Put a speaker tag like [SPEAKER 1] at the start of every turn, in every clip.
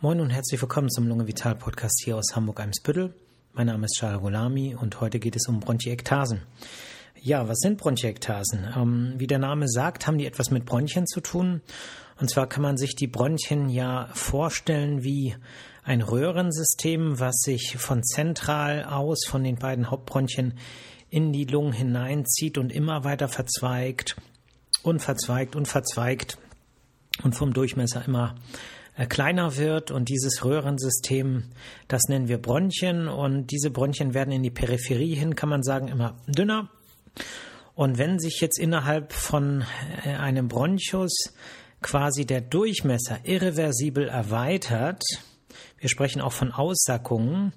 [SPEAKER 1] Moin und herzlich willkommen zum Lunge Vital Podcast hier aus Hamburg-Eimsbüttel. Mein Name ist Charles Golami und heute geht es um Bronchiektasen. Ja, was sind Bronchiektasen? Ähm, wie der Name sagt, haben die etwas mit Bronchien zu tun. Und zwar kann man sich die Bronchien ja vorstellen wie ein Röhrensystem, was sich von zentral aus von den beiden Hauptbronchien in die Lungen hineinzieht und immer weiter verzweigt und verzweigt und verzweigt und vom Durchmesser immer kleiner wird und dieses Röhrensystem, das nennen wir Bronchien und diese Bronchien werden in die Peripherie hin, kann man sagen, immer dünner. Und wenn sich jetzt innerhalb von äh, einem Bronchus quasi der Durchmesser irreversibel erweitert, wir sprechen auch von Aussackungen,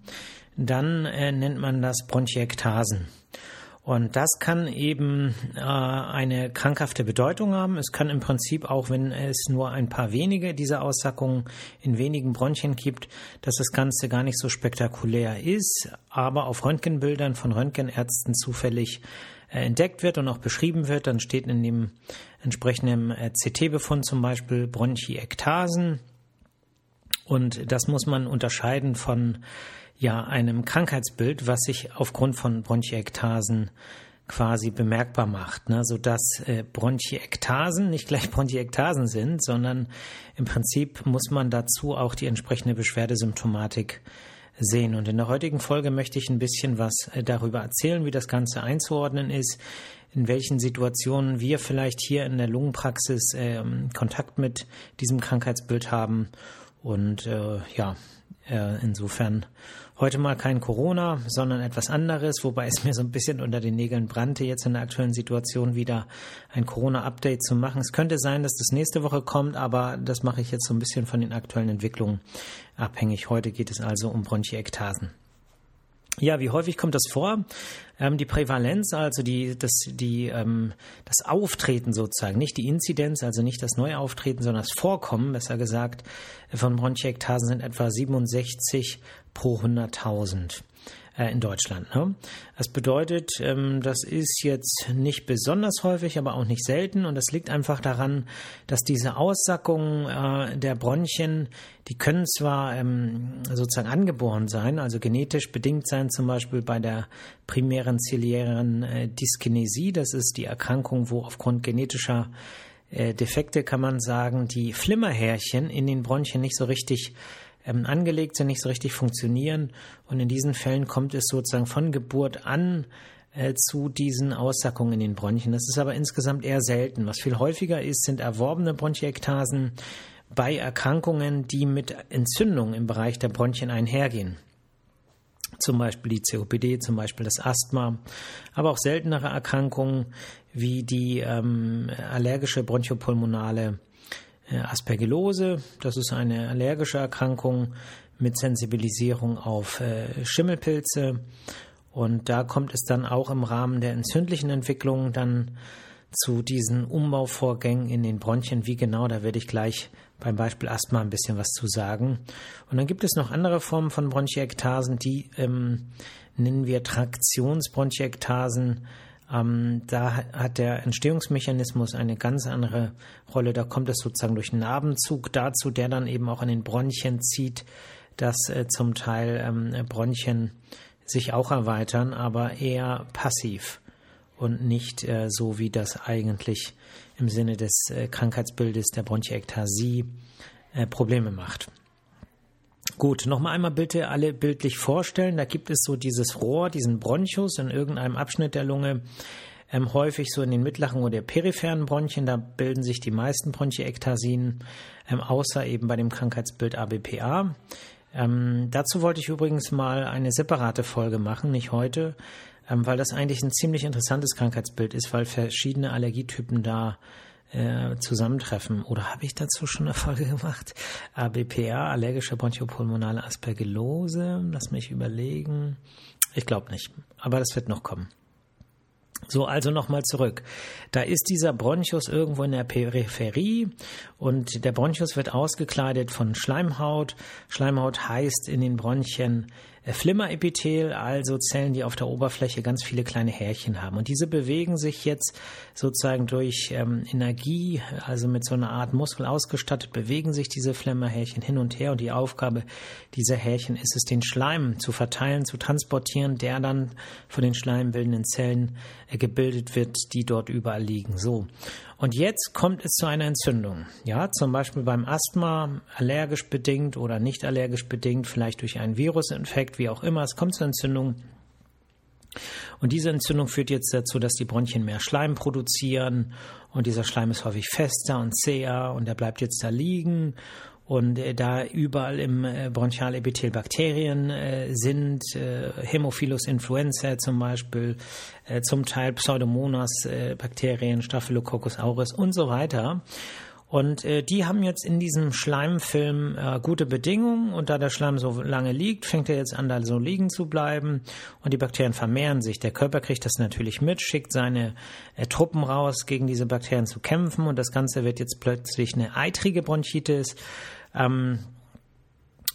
[SPEAKER 1] dann äh, nennt man das Bronchiektasen. Und das kann eben äh, eine krankhafte Bedeutung haben. Es kann im Prinzip auch, wenn es nur ein paar wenige dieser Aussackungen in wenigen Bronchien gibt, dass das Ganze gar nicht so spektakulär ist, aber auf Röntgenbildern von Röntgenärzten zufällig äh, entdeckt wird und auch beschrieben wird. Dann steht in dem entsprechenden äh, CT-Befund zum Beispiel Bronchiektasen. Und das muss man unterscheiden von ja einem Krankheitsbild, was sich aufgrund von Bronchiektasen quasi bemerkbar macht, ne? sodass äh, Bronchiektasen nicht gleich Bronchiektasen sind, sondern im Prinzip muss man dazu auch die entsprechende Beschwerdesymptomatik sehen. Und in der heutigen Folge möchte ich ein bisschen was äh, darüber erzählen, wie das Ganze einzuordnen ist, in welchen Situationen wir vielleicht hier in der Lungenpraxis äh, Kontakt mit diesem Krankheitsbild haben. Und äh, ja, äh, insofern heute mal kein Corona, sondern etwas anderes, wobei es mir so ein bisschen unter den Nägeln brannte, jetzt in der aktuellen Situation wieder ein Corona-Update zu machen. Es könnte sein, dass das nächste Woche kommt, aber das mache ich jetzt so ein bisschen von den aktuellen Entwicklungen abhängig. Heute geht es also um Bronchiektasen. Ja, wie häufig kommt das vor? Ähm, die Prävalenz, also die, das, die, ähm, das Auftreten sozusagen, nicht die Inzidenz, also nicht das Neuauftreten, sondern das Vorkommen, besser gesagt, von Bronchiektasen sind etwa 67 pro 100.000 äh, in Deutschland. Ne? Das bedeutet, ähm, das ist jetzt nicht besonders häufig, aber auch nicht selten. Und das liegt einfach daran, dass diese Aussackungen äh, der Bronchien, die können zwar ähm, sozusagen angeboren sein, also genetisch bedingt sein, zum Beispiel bei der primären ziliären äh, Dyskinesie. Das ist die Erkrankung, wo aufgrund genetischer Defekte kann man sagen, die Flimmerhärchen in den Bronchien nicht so richtig ähm, angelegt sind, nicht so richtig funktionieren. Und in diesen Fällen kommt es sozusagen von Geburt an äh, zu diesen Aussackungen in den Bronchien. Das ist aber insgesamt eher selten. Was viel häufiger ist, sind erworbene Bronchiektasen bei Erkrankungen, die mit Entzündung im Bereich der Bronchien einhergehen. Zum Beispiel die COPD, zum Beispiel das Asthma, aber auch seltenere Erkrankungen wie die ähm, allergische bronchopulmonale Aspergillose. Das ist eine allergische Erkrankung mit Sensibilisierung auf äh, Schimmelpilze. Und da kommt es dann auch im Rahmen der entzündlichen Entwicklung dann zu diesen Umbauvorgängen in den Bronchien. Wie genau, da werde ich gleich beim Beispiel Asthma ein bisschen was zu sagen. Und dann gibt es noch andere Formen von Bronchiektasen, die ähm, nennen wir Traktionsbronchiektasen. Ähm, da hat der Entstehungsmechanismus eine ganz andere Rolle. Da kommt es sozusagen durch Narbenzug dazu, der dann eben auch an den Bronchien zieht, dass äh, zum Teil ähm, Bronchien sich auch erweitern, aber eher passiv und nicht äh, so, wie das eigentlich im Sinne des äh, Krankheitsbildes der Bronchiektasie äh, Probleme macht. Gut, nochmal einmal bitte alle bildlich vorstellen. Da gibt es so dieses Rohr, diesen Bronchus in irgendeinem Abschnitt der Lunge, ähm, häufig so in den mittleren oder peripheren Bronchien. Da bilden sich die meisten Bronchiektasien, ähm, außer eben bei dem Krankheitsbild ABPA. Ähm, dazu wollte ich übrigens mal eine separate Folge machen, nicht heute, ähm, weil das eigentlich ein ziemlich interessantes Krankheitsbild ist, weil verschiedene Allergietypen da äh, zusammentreffen. Oder habe ich dazu schon eine Folge gemacht? ABPA, allergische bronchopulmonale Aspergillose. Lass mich überlegen. Ich glaube nicht, aber das wird noch kommen. So, also nochmal zurück. Da ist dieser Bronchus irgendwo in der Peripherie und der Bronchus wird ausgekleidet von Schleimhaut. Schleimhaut heißt in den Bronchien Flimmerepithel, also Zellen, die auf der Oberfläche ganz viele kleine Härchen haben. Und diese bewegen sich jetzt sozusagen durch ähm, Energie, also mit so einer Art Muskel ausgestattet, bewegen sich diese Flimmerhärchen hin und her. Und die Aufgabe dieser Härchen ist es, den Schleim zu verteilen, zu transportieren, der dann von den schleimbildenden Zellen äh, gebildet wird, die dort überall liegen. So. Und jetzt kommt es zu einer Entzündung. Ja, zum Beispiel beim Asthma, allergisch bedingt oder nicht allergisch bedingt, vielleicht durch einen Virusinfekt, wie auch immer. Es kommt zur Entzündung. Und diese Entzündung führt jetzt dazu, dass die Bronchien mehr Schleim produzieren und dieser Schleim ist häufig fester und zäher und der bleibt jetzt da liegen und äh, da überall im äh, Bronchialepithel Bakterien äh, sind, äh, Hämophilus influenzae zum Beispiel, äh, zum Teil Pseudomonas äh, Bakterien, Staphylococcus aureus und so weiter. Und äh, die haben jetzt in diesem Schleimfilm äh, gute Bedingungen und da der Schleim so lange liegt, fängt er jetzt an, da so liegen zu bleiben und die Bakterien vermehren sich. Der Körper kriegt das natürlich mit, schickt seine äh, Truppen raus, gegen diese Bakterien zu kämpfen und das Ganze wird jetzt plötzlich eine eitrige Bronchitis ähm,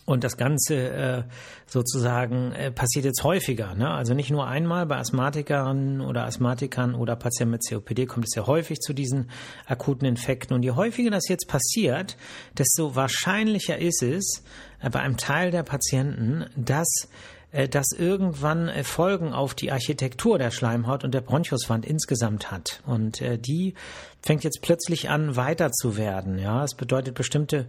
[SPEAKER 1] und das Ganze äh, sozusagen äh, passiert jetzt häufiger. Ne? Also nicht nur einmal bei Asthmatikern oder Asthmatikern oder Patienten mit COPD kommt es ja häufig zu diesen akuten Infekten. Und je häufiger das jetzt passiert, desto wahrscheinlicher ist es äh, bei einem Teil der Patienten, dass äh, das irgendwann äh, Folgen auf die Architektur der Schleimhaut und der Bronchuswand insgesamt hat. Und äh, die fängt jetzt plötzlich an, weiter zu werden. Ja, es bedeutet, bestimmte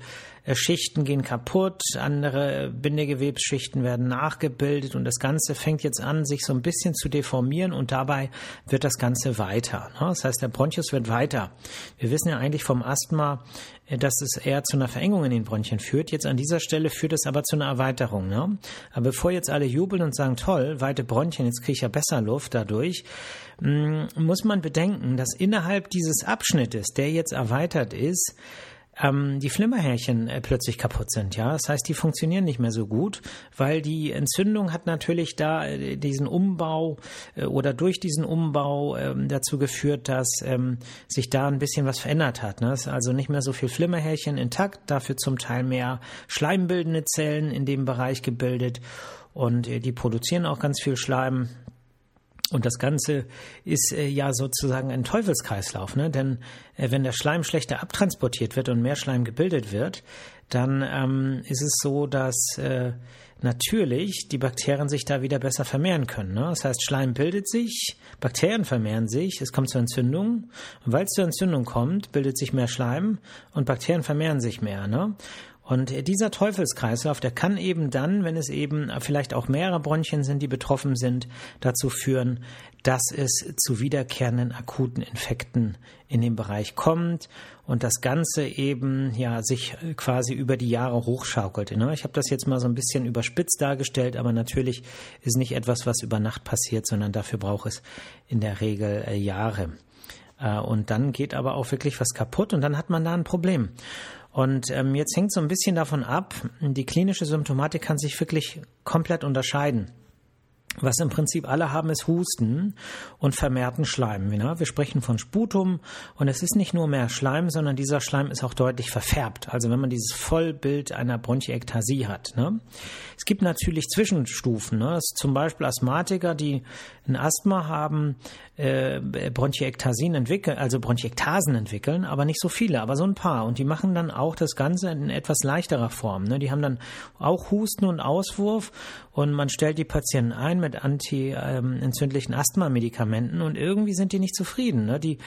[SPEAKER 1] Schichten gehen kaputt, andere Bindegewebsschichten werden nachgebildet und das Ganze fängt jetzt an, sich so ein bisschen zu deformieren und dabei wird das Ganze weiter. Ne? Das heißt, der Bronchus wird weiter. Wir wissen ja eigentlich vom Asthma, dass es eher zu einer Verengung in den Bronchien führt. Jetzt an dieser Stelle führt es aber zu einer Erweiterung. Ne? Aber bevor jetzt alle jubeln und sagen, toll, weite Bronchien, jetzt kriege ich ja besser Luft dadurch, mm, muss man bedenken, dass innerhalb dieses Abschnittes, der jetzt erweitert ist, ähm, die Flimmerhärchen äh, plötzlich kaputt sind. Ja, das heißt, die funktionieren nicht mehr so gut, weil die Entzündung hat natürlich da äh, diesen Umbau äh, oder durch diesen Umbau ähm, dazu geführt, dass ähm, sich da ein bisschen was verändert hat. Ne? ist also nicht mehr so viel Flimmerhärchen intakt, dafür zum Teil mehr schleimbildende Zellen in dem Bereich gebildet und äh, die produzieren auch ganz viel Schleim. Und das Ganze ist äh, ja sozusagen ein Teufelskreislauf, ne? denn äh, wenn der Schleim schlechter abtransportiert wird und mehr Schleim gebildet wird, dann ähm, ist es so, dass äh, natürlich die Bakterien sich da wieder besser vermehren können. Ne? Das heißt, Schleim bildet sich, Bakterien vermehren sich, es kommt zur Entzündung. Und weil es zur Entzündung kommt, bildet sich mehr Schleim und Bakterien vermehren sich mehr. Ne? Und dieser Teufelskreislauf, der kann eben dann, wenn es eben vielleicht auch mehrere Bronchien sind, die betroffen sind, dazu führen, dass es zu wiederkehrenden akuten Infekten in dem Bereich kommt und das Ganze eben ja sich quasi über die Jahre hochschaukelt. Ne? Ich habe das jetzt mal so ein bisschen überspitzt dargestellt, aber natürlich ist nicht etwas, was über Nacht passiert, sondern dafür braucht es in der Regel äh, Jahre. Äh, und dann geht aber auch wirklich was kaputt und dann hat man da ein Problem. Und ähm, jetzt hängt so ein bisschen davon ab, die klinische Symptomatik kann sich wirklich komplett unterscheiden. Was im Prinzip alle haben, ist Husten und vermehrten Schleim. Wir sprechen von Sputum und es ist nicht nur mehr Schleim, sondern dieser Schleim ist auch deutlich verfärbt. Also wenn man dieses Vollbild einer Bronchiektasie hat. Ne? Es gibt natürlich Zwischenstufen. Ne? zum Beispiel Asthmatiker, die ein Asthma haben, äh, Bronchiektasien entwickeln, also Bronchiektasen entwickeln, aber nicht so viele, aber so ein paar. Und die machen dann auch das Ganze in etwas leichterer Form. Ne? Die haben dann auch Husten und Auswurf und man stellt die Patienten ein mit anti-entzündlichen Asthma-Medikamenten und irgendwie sind die nicht zufrieden. Ne? Die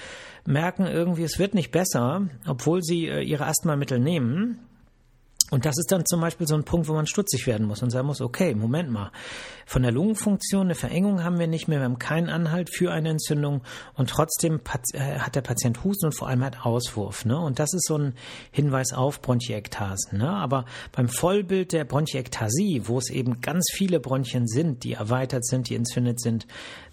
[SPEAKER 1] merken irgendwie, es wird nicht besser, obwohl sie äh, ihre Asthmamittel nehmen. Und das ist dann zum Beispiel so ein Punkt, wo man stutzig werden muss und sagen muss, okay, Moment mal, von der Lungenfunktion eine Verengung haben wir nicht mehr, wir haben keinen Anhalt für eine Entzündung und trotzdem äh, hat der Patient Husten und vor allem hat Auswurf. Ne? Und das ist so ein Hinweis auf Bronchiektasen. Ne? Aber beim Vollbild der Bronchiektasie, wo es eben ganz viele Bronchien sind, die erweitert sind, die entzündet sind,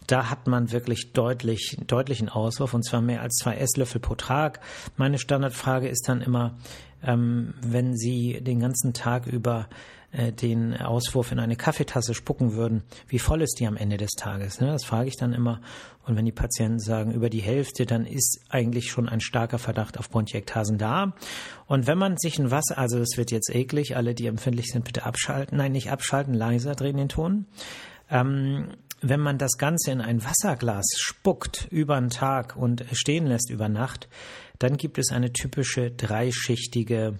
[SPEAKER 1] da hat man wirklich deutlich, deutlichen Auswurf und zwar mehr als zwei Esslöffel pro Tag. Meine Standardfrage ist dann immer, ähm, wenn Sie den ganzen Tag über äh, den Auswurf in eine Kaffeetasse spucken würden, wie voll ist die am Ende des Tages? Ne? Das frage ich dann immer. Und wenn die Patienten sagen, über die Hälfte, dann ist eigentlich schon ein starker Verdacht auf Bronchiektasen da. Und wenn man sich ein Wasser, also es wird jetzt eklig, alle, die empfindlich sind, bitte abschalten. Nein, nicht abschalten, leiser drehen den Ton. Ähm, wenn man das Ganze in ein Wasserglas spuckt über einen Tag und stehen lässt über Nacht, dann gibt es eine typische dreischichtige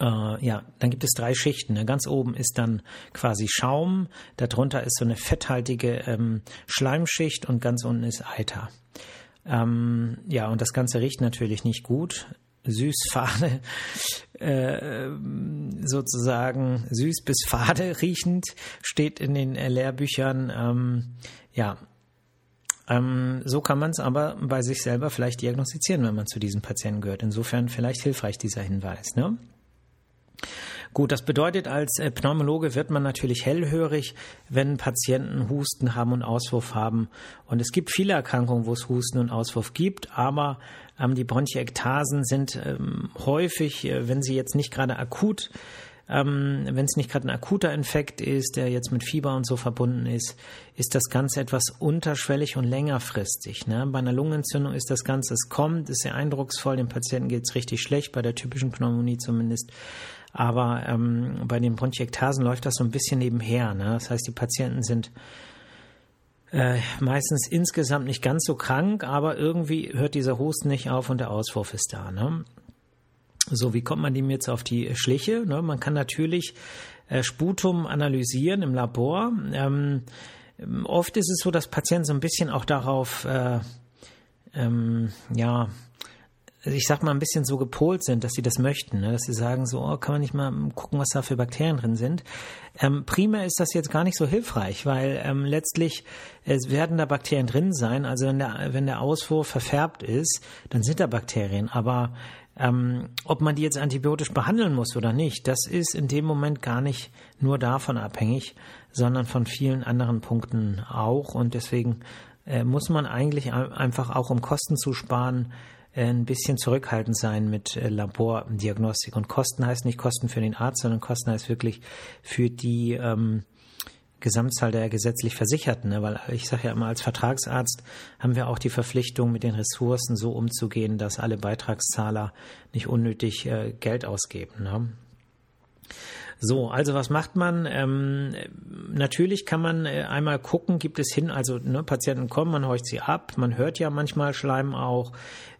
[SPEAKER 1] äh, ja, dann gibt es drei Schichten. Ne? Ganz oben ist dann quasi Schaum, darunter ist so eine fetthaltige ähm, Schleimschicht und ganz unten ist Eiter. Ähm, ja, und das Ganze riecht natürlich nicht gut. Süß, fade, äh, sozusagen süß bis fade riechend, steht in den Lehrbüchern. Ähm, ja, ähm, so kann man es aber bei sich selber vielleicht diagnostizieren, wenn man zu diesen Patienten gehört. Insofern vielleicht hilfreich dieser Hinweis. Ne? Gut, das bedeutet, als äh, Pneumologe wird man natürlich hellhörig, wenn Patienten Husten haben und Auswurf haben. Und es gibt viele Erkrankungen, wo es Husten und Auswurf gibt, aber ähm, die Bronchiektasen sind ähm, häufig, äh, wenn sie jetzt nicht gerade akut ähm, wenn es nicht gerade ein akuter Infekt ist, der jetzt mit Fieber und so verbunden ist, ist das Ganze etwas unterschwellig und längerfristig. Ne? Bei einer Lungenentzündung ist das Ganze, es kommt, ist sehr eindrucksvoll, dem Patienten geht es richtig schlecht, bei der typischen Pneumonie zumindest. Aber ähm, bei den Bronchiektasen läuft das so ein bisschen nebenher. Ne? Das heißt, die Patienten sind äh, meistens insgesamt nicht ganz so krank, aber irgendwie hört dieser Husten nicht auf und der Auswurf ist da. Ne? So, wie kommt man dem jetzt auf die Schliche? Ne? Man kann natürlich äh, Sputum analysieren im Labor. Ähm, oft ist es so, dass Patienten so ein bisschen auch darauf, äh, ähm, ja, ich sag mal, ein bisschen so gepolt sind, dass sie das möchten, ne? dass sie sagen, so, oh, kann man nicht mal gucken, was da für Bakterien drin sind. Ähm, primär ist das jetzt gar nicht so hilfreich, weil ähm, letztlich es werden da Bakterien drin sein. Also wenn der, wenn der Auswurf verfärbt ist, dann sind da Bakterien. Aber ähm, ob man die jetzt antibiotisch behandeln muss oder nicht, das ist in dem Moment gar nicht nur davon abhängig, sondern von vielen anderen Punkten auch. Und deswegen äh, muss man eigentlich einfach auch, um Kosten zu sparen, äh, ein bisschen zurückhaltend sein mit äh, Labordiagnostik. Und Kosten heißt nicht Kosten für den Arzt, sondern Kosten heißt wirklich für die ähm, Gesamtzahl der gesetzlich Versicherten. Ne? Weil ich sage ja immer, als Vertragsarzt haben wir auch die Verpflichtung, mit den Ressourcen so umzugehen, dass alle Beitragszahler nicht unnötig äh, Geld ausgeben. Ne? So, also was macht man? Ähm, natürlich kann man äh, einmal gucken, gibt es hin, also ne, Patienten kommen, man horcht sie ab, man hört ja manchmal Schleim auch.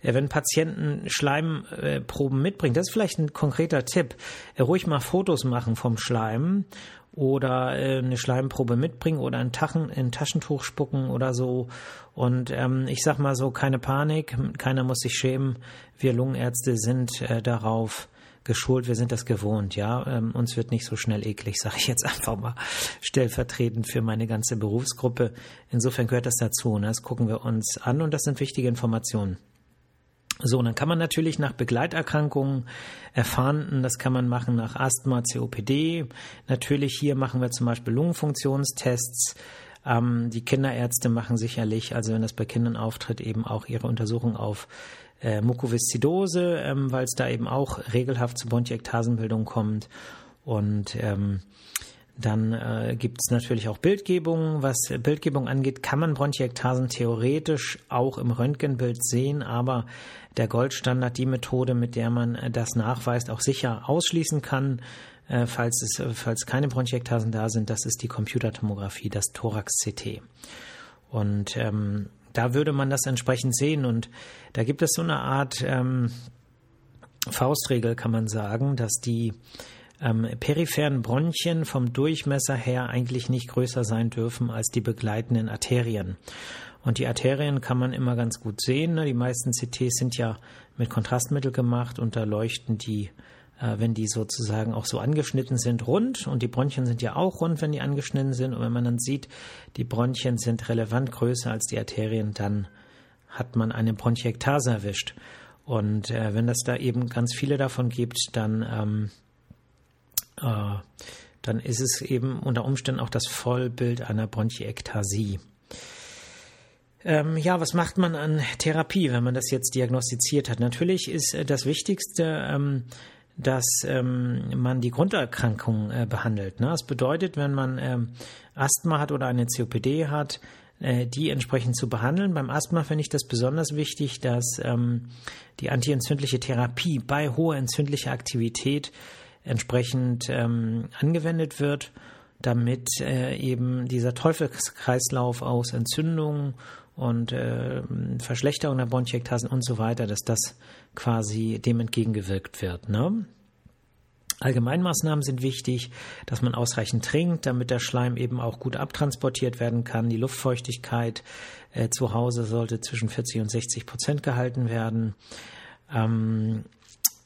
[SPEAKER 1] Äh, wenn Patienten Schleimproben äh, mitbringen, das ist vielleicht ein konkreter Tipp, äh, ruhig mal Fotos machen vom Schleim oder äh, eine Schleimprobe mitbringen oder ein, Tachen, ein Taschentuch spucken oder so. Und ähm, ich sag mal so, keine Panik, keiner muss sich schämen. Wir Lungenärzte sind äh, darauf geschult, wir sind das gewohnt, ja. Ähm, uns wird nicht so schnell eklig, sage ich jetzt einfach mal stellvertretend für meine ganze Berufsgruppe. Insofern gehört das dazu. Ne? Das gucken wir uns an und das sind wichtige Informationen. So, und dann kann man natürlich nach Begleiterkrankungen erfahren, das kann man machen nach Asthma, COPD. Natürlich hier machen wir zum Beispiel Lungenfunktionstests. Ähm, die Kinderärzte machen sicherlich, also wenn das bei Kindern auftritt, eben auch ihre Untersuchung auf äh, Mukoviszidose, ähm, weil es da eben auch regelhaft zu Bronchiektasenbildung kommt. Und ähm, dann äh, gibt es natürlich auch Bildgebungen. Was Bildgebung angeht, kann man Bronchiektasen theoretisch auch im Röntgenbild sehen, aber der Goldstandard, die Methode, mit der man das nachweist, auch sicher ausschließen kann, äh, falls, es, falls keine Bronchiektasen da sind, das ist die Computertomographie, das Thorax-CT. Und ähm, da würde man das entsprechend sehen. Und da gibt es so eine Art ähm, Faustregel, kann man sagen, dass die ähm, peripheren Bronchien vom Durchmesser her eigentlich nicht größer sein dürfen als die begleitenden Arterien. Und die Arterien kann man immer ganz gut sehen. Ne? Die meisten CTs sind ja mit Kontrastmittel gemacht und da leuchten die äh, wenn die sozusagen auch so angeschnitten sind, rund. Und die Bronchien sind ja auch rund, wenn die angeschnitten sind. Und wenn man dann sieht, die Bronchien sind relevant größer als die Arterien, dann hat man eine Bronchiektase erwischt. Und äh, wenn das da eben ganz viele davon gibt, dann, ähm, äh, dann ist es eben unter Umständen auch das Vollbild einer Bronchiektasie. Ähm, ja, was macht man an Therapie, wenn man das jetzt diagnostiziert hat? Natürlich ist äh, das Wichtigste, ähm, dass ähm, man die Grunderkrankung äh, behandelt. Ne? Das bedeutet, wenn man ähm, Asthma hat oder eine COPD hat, äh, die entsprechend zu behandeln. Beim Asthma finde ich das besonders wichtig, dass ähm, die antientzündliche Therapie bei hoher entzündlicher Aktivität entsprechend ähm, angewendet wird, damit äh, eben dieser Teufelskreislauf aus Entzündungen und äh, Verschlechterung der Bronchiektasen und so weiter, dass das quasi dem entgegengewirkt wird. Ne? Allgemeinmaßnahmen sind wichtig, dass man ausreichend trinkt, damit der Schleim eben auch gut abtransportiert werden kann. Die Luftfeuchtigkeit äh, zu Hause sollte zwischen 40 und 60 Prozent gehalten werden. Ähm,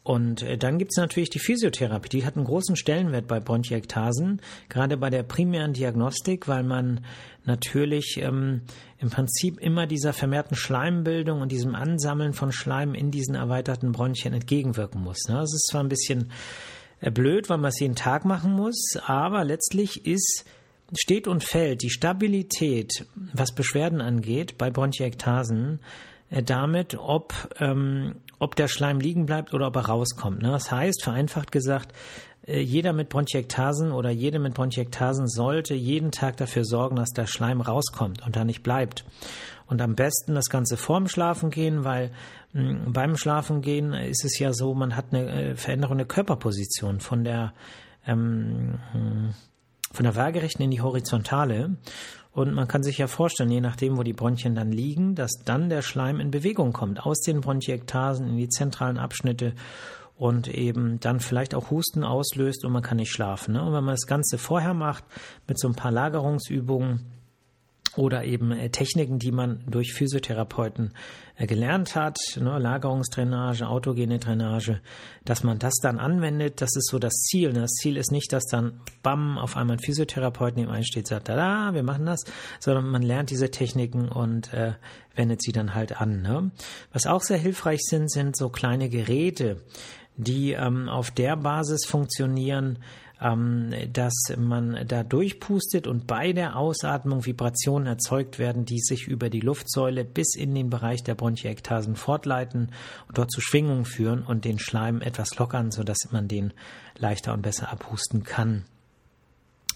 [SPEAKER 1] und äh, dann gibt es natürlich die Physiotherapie. Die hat einen großen Stellenwert bei Bronchiektasen, gerade bei der primären Diagnostik, weil man natürlich ähm, im Prinzip immer dieser vermehrten Schleimbildung und diesem Ansammeln von Schleim in diesen erweiterten Bronchien entgegenwirken muss. Ne? Das ist zwar ein bisschen äh, blöd, weil man es jeden Tag machen muss, aber letztlich ist steht und fällt die Stabilität, was Beschwerden angeht, bei Bronchiektasen damit, ob, ähm, ob der Schleim liegen bleibt oder ob er rauskommt. Ne? Das heißt, vereinfacht gesagt, äh, jeder mit Bronchiektasen oder jede mit Bronchiektasen sollte jeden Tag dafür sorgen, dass der Schleim rauskommt und da nicht bleibt. Und am besten das Ganze vorm Schlafengehen, weil mh, hm, beim Schlafengehen ist es ja so, man hat eine äh, Veränderung der Körperposition von der ähm, hm, von der waagerechten in die horizontale. Und man kann sich ja vorstellen, je nachdem, wo die Bronchien dann liegen, dass dann der Schleim in Bewegung kommt, aus den Bronchiektasen in die zentralen Abschnitte und eben dann vielleicht auch Husten auslöst und man kann nicht schlafen. Ne? Und wenn man das Ganze vorher macht mit so ein paar Lagerungsübungen, oder eben äh, Techniken, die man durch Physiotherapeuten äh, gelernt hat, ne, Lagerungsdrainage, autogene Drainage, dass man das dann anwendet, das ist so das Ziel. Ne? Das Ziel ist nicht, dass dann bam auf einmal ein Physiotherapeut neben einem steht, sagt, da, wir machen das, sondern man lernt diese Techniken und äh, wendet sie dann halt an. Ne? Was auch sehr hilfreich sind, sind so kleine Geräte, die ähm, auf der Basis funktionieren, ähm, dass man da durchpustet und bei der Ausatmung Vibrationen erzeugt werden, die sich über die Luftsäule bis in den Bereich der Bronchiektasen fortleiten und dort zu Schwingungen führen und den Schleim etwas lockern, sodass man den leichter und besser abhusten kann.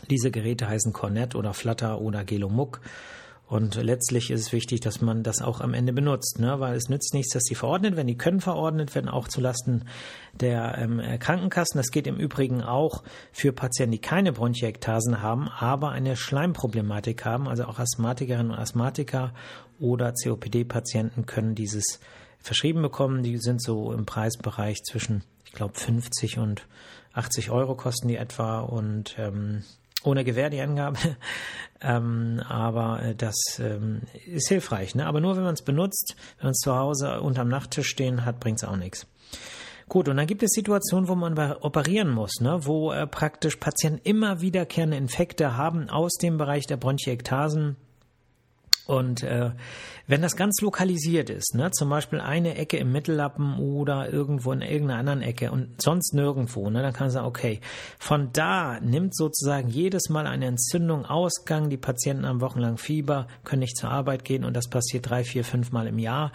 [SPEAKER 1] Diese Geräte heißen Cornet oder Flutter oder Gelomuck und letztlich ist es wichtig, dass man das auch am Ende benutzt, ne? weil es nützt nichts, dass die verordnet werden. Die können verordnet werden, auch zulasten der ähm, Krankenkassen. Das geht im Übrigen auch für Patienten, die keine Bronchiektasen haben, aber eine Schleimproblematik haben. Also auch Asthmatikerinnen und Asthmatiker oder COPD-Patienten können dieses verschrieben bekommen. Die sind so im Preisbereich zwischen, ich glaube, 50 und 80 Euro kosten die etwa und ähm, ohne Gewähr die Angabe. ähm, aber äh, das ähm, ist hilfreich. Ne? Aber nur wenn man es benutzt, wenn man es zu Hause unterm Nachttisch stehen hat, bringt es auch nichts. Gut, und dann gibt es Situationen, wo man operieren muss, ne? wo äh, praktisch Patienten immer wiederkehrende Infekte haben aus dem Bereich der Bronchiektasen und äh, wenn das ganz lokalisiert ist, ne, zum Beispiel eine Ecke im Mittellappen oder irgendwo in irgendeiner anderen Ecke und sonst nirgendwo, ne, dann kann man sagen, okay, von da nimmt sozusagen jedes Mal eine Entzündung Ausgang, die Patienten haben wochenlang Fieber, können nicht zur Arbeit gehen und das passiert drei, vier, fünf Mal im Jahr.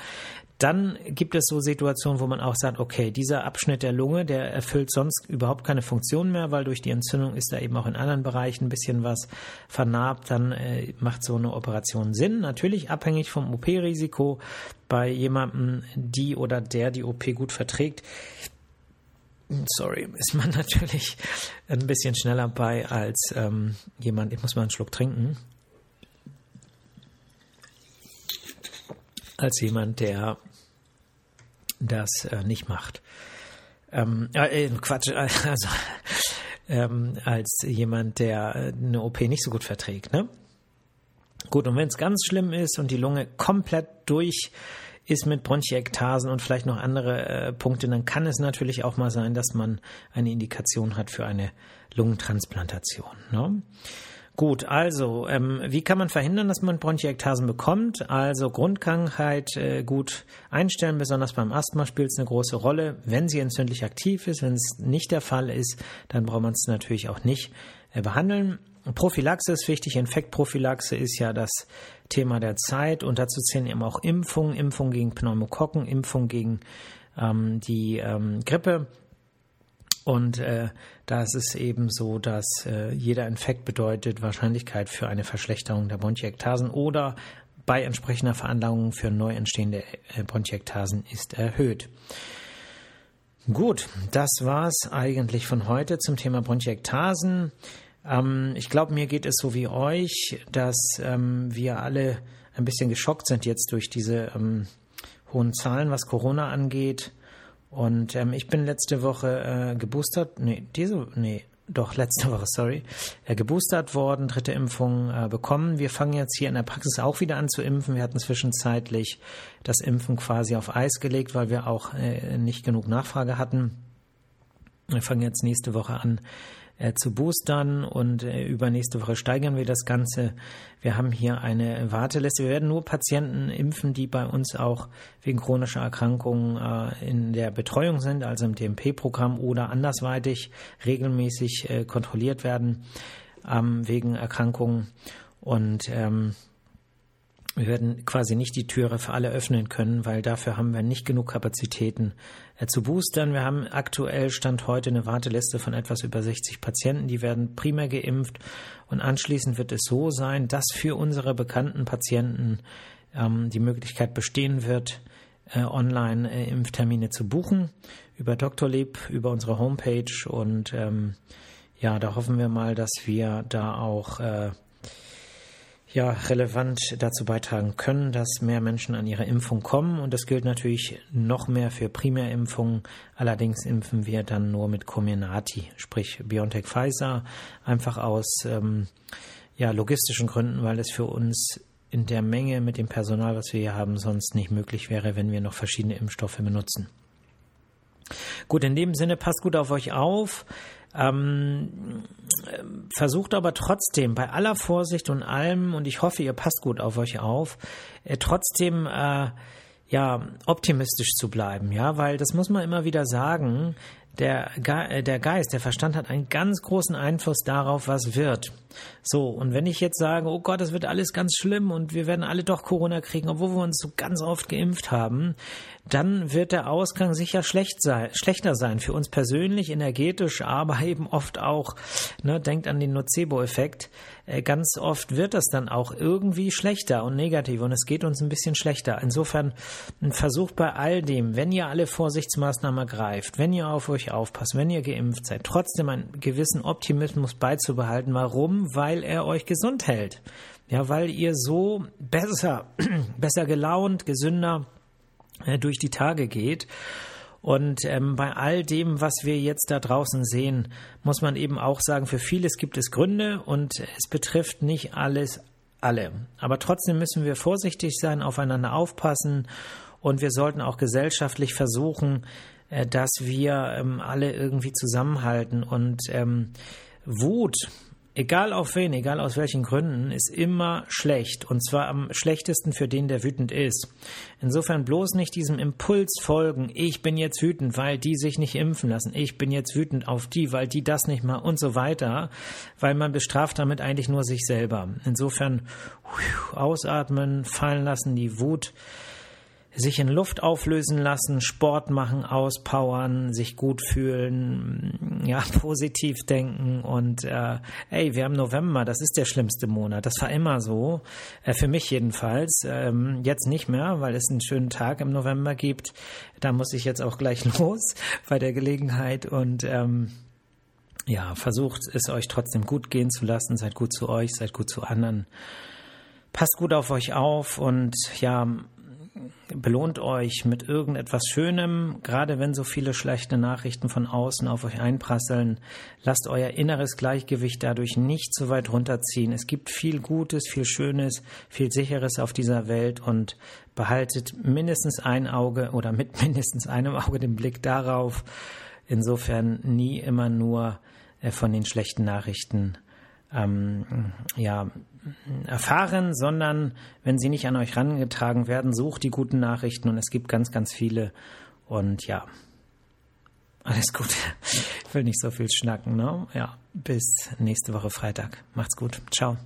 [SPEAKER 1] Dann gibt es so Situationen, wo man auch sagt, okay, dieser Abschnitt der Lunge, der erfüllt sonst überhaupt keine Funktion mehr, weil durch die Entzündung ist da eben auch in anderen Bereichen ein bisschen was vernarbt. Dann äh, macht so eine Operation Sinn. Natürlich abhängig vom OP-Risiko. Bei jemandem, die oder der die OP gut verträgt, sorry, ist man natürlich ein bisschen schneller bei als ähm, jemand, ich muss mal einen Schluck trinken. als jemand, der das äh, nicht macht. Ähm, äh, Quatsch, also ähm, als jemand, der eine OP nicht so gut verträgt. Ne? Gut, und wenn es ganz schlimm ist und die Lunge komplett durch ist mit Bronchiektasen und vielleicht noch andere äh, Punkte, dann kann es natürlich auch mal sein, dass man eine Indikation hat für eine Lungentransplantation. Ne? Gut, also ähm, wie kann man verhindern, dass man Bronchiektasen bekommt? Also Grundkrankheit äh, gut einstellen, besonders beim Asthma spielt es eine große Rolle. Wenn sie entzündlich aktiv ist, wenn es nicht der Fall ist, dann braucht man es natürlich auch nicht äh, behandeln. Prophylaxe ist wichtig. Infektprophylaxe ist ja das Thema der Zeit und dazu zählen eben auch Impfungen, Impfung gegen Pneumokokken, Impfung gegen ähm, die ähm, Grippe. Und äh, da ist es eben so, dass äh, jeder Infekt bedeutet Wahrscheinlichkeit für eine Verschlechterung der Bronchiektasen oder bei entsprechender Veranlagung für neu entstehende äh, Bronchiektasen ist erhöht. Gut, das war's eigentlich von heute zum Thema Bronchiektasen. Ähm, ich glaube, mir geht es so wie euch, dass ähm, wir alle ein bisschen geschockt sind jetzt durch diese ähm, hohen Zahlen, was Corona angeht. Und ähm, ich bin letzte Woche äh, geboostert, nee, diese, nee, doch letzte Woche, sorry, äh, geboostert worden, dritte Impfung äh, bekommen. Wir fangen jetzt hier in der Praxis auch wieder an zu impfen. Wir hatten zwischenzeitlich das Impfen quasi auf Eis gelegt, weil wir auch äh, nicht genug Nachfrage hatten. Wir fangen jetzt nächste Woche an, äh, zu boostern und äh, übernächste Woche steigern wir das Ganze. Wir haben hier eine Warteliste. Wir werden nur Patienten impfen, die bei uns auch wegen chronischer Erkrankungen äh, in der Betreuung sind, also im DMP-Programm oder andersweitig regelmäßig äh, kontrolliert werden ähm, wegen Erkrankungen. Und ähm, wir werden quasi nicht die Türe für alle öffnen können, weil dafür haben wir nicht genug Kapazitäten äh, zu boostern. Wir haben aktuell Stand heute eine Warteliste von etwas über 60 Patienten, die werden primär geimpft. Und anschließend wird es so sein, dass für unsere bekannten Patienten ähm, die Möglichkeit bestehen wird, äh, online äh, Impftermine zu buchen über Doktorleb, über unsere Homepage. Und ähm, ja, da hoffen wir mal, dass wir da auch äh, ja, relevant dazu beitragen können, dass mehr Menschen an ihre Impfung kommen. Und das gilt natürlich noch mehr für Primärimpfungen. Allerdings impfen wir dann nur mit Comirnaty, sprich BioNTech Pfizer, einfach aus ähm, ja, logistischen Gründen, weil es für uns in der Menge mit dem Personal, was wir hier haben, sonst nicht möglich wäre, wenn wir noch verschiedene Impfstoffe benutzen. Gut, in dem Sinne, passt gut auf euch auf. Ähm, versucht aber trotzdem bei aller Vorsicht und allem, und ich hoffe, ihr passt gut auf euch auf, äh, trotzdem äh, ja optimistisch zu bleiben, ja, weil das muss man immer wieder sagen. Der, Ge äh, der Geist, der Verstand hat einen ganz großen Einfluss darauf, was wird. So, und wenn ich jetzt sage, oh Gott, das wird alles ganz schlimm und wir werden alle doch Corona kriegen, obwohl wir uns so ganz oft geimpft haben, dann wird der Ausgang sicher schlecht sein, schlechter sein für uns persönlich, energetisch, aber eben oft auch, ne, denkt an den Nocebo-Effekt, äh, ganz oft wird das dann auch irgendwie schlechter und negativ und es geht uns ein bisschen schlechter. Insofern versucht bei all dem, wenn ihr alle Vorsichtsmaßnahmen ergreift, wenn ihr auf euch aufpasst, wenn ihr geimpft seid, trotzdem einen gewissen Optimismus beizubehalten. Warum? Weil er euch gesund hält. Ja, weil ihr so besser, besser gelaunt, gesünder, durch die Tage geht. Und ähm, bei all dem, was wir jetzt da draußen sehen, muss man eben auch sagen, für vieles gibt es Gründe und es betrifft nicht alles alle. Aber trotzdem müssen wir vorsichtig sein, aufeinander aufpassen und wir sollten auch gesellschaftlich versuchen, äh, dass wir ähm, alle irgendwie zusammenhalten und ähm, Wut egal auf wen, egal aus welchen Gründen, ist immer schlecht. Und zwar am schlechtesten für den, der wütend ist. Insofern bloß nicht diesem Impuls folgen, ich bin jetzt wütend, weil die sich nicht impfen lassen. Ich bin jetzt wütend auf die, weil die das nicht mal und so weiter. Weil man bestraft damit eigentlich nur sich selber. Insofern ausatmen, fallen lassen, die Wut sich in Luft auflösen lassen, Sport machen, auspowern, sich gut fühlen, ja, positiv denken und äh, ey, wir haben November, das ist der schlimmste Monat. Das war immer so, äh, für mich jedenfalls. Ähm, jetzt nicht mehr, weil es einen schönen Tag im November gibt. Da muss ich jetzt auch gleich los bei der Gelegenheit und ähm, ja, versucht es euch trotzdem gut gehen zu lassen, seid gut zu euch, seid gut zu anderen. Passt gut auf euch auf und ja, belohnt euch mit irgendetwas Schönem, gerade wenn so viele schlechte Nachrichten von außen auf euch einprasseln. Lasst euer inneres Gleichgewicht dadurch nicht zu weit runterziehen. Es gibt viel Gutes, viel Schönes, viel Sicheres auf dieser Welt und behaltet mindestens ein Auge oder mit mindestens einem Auge den Blick darauf. Insofern nie immer nur äh, von den schlechten Nachrichten ähm, ja, erfahren, sondern wenn sie nicht an euch herangetragen werden, sucht die guten Nachrichten und es gibt ganz, ganz viele. Und ja, alles gut. Ich will nicht so viel schnacken, ne? Ja, bis nächste Woche Freitag. Macht's gut. Ciao.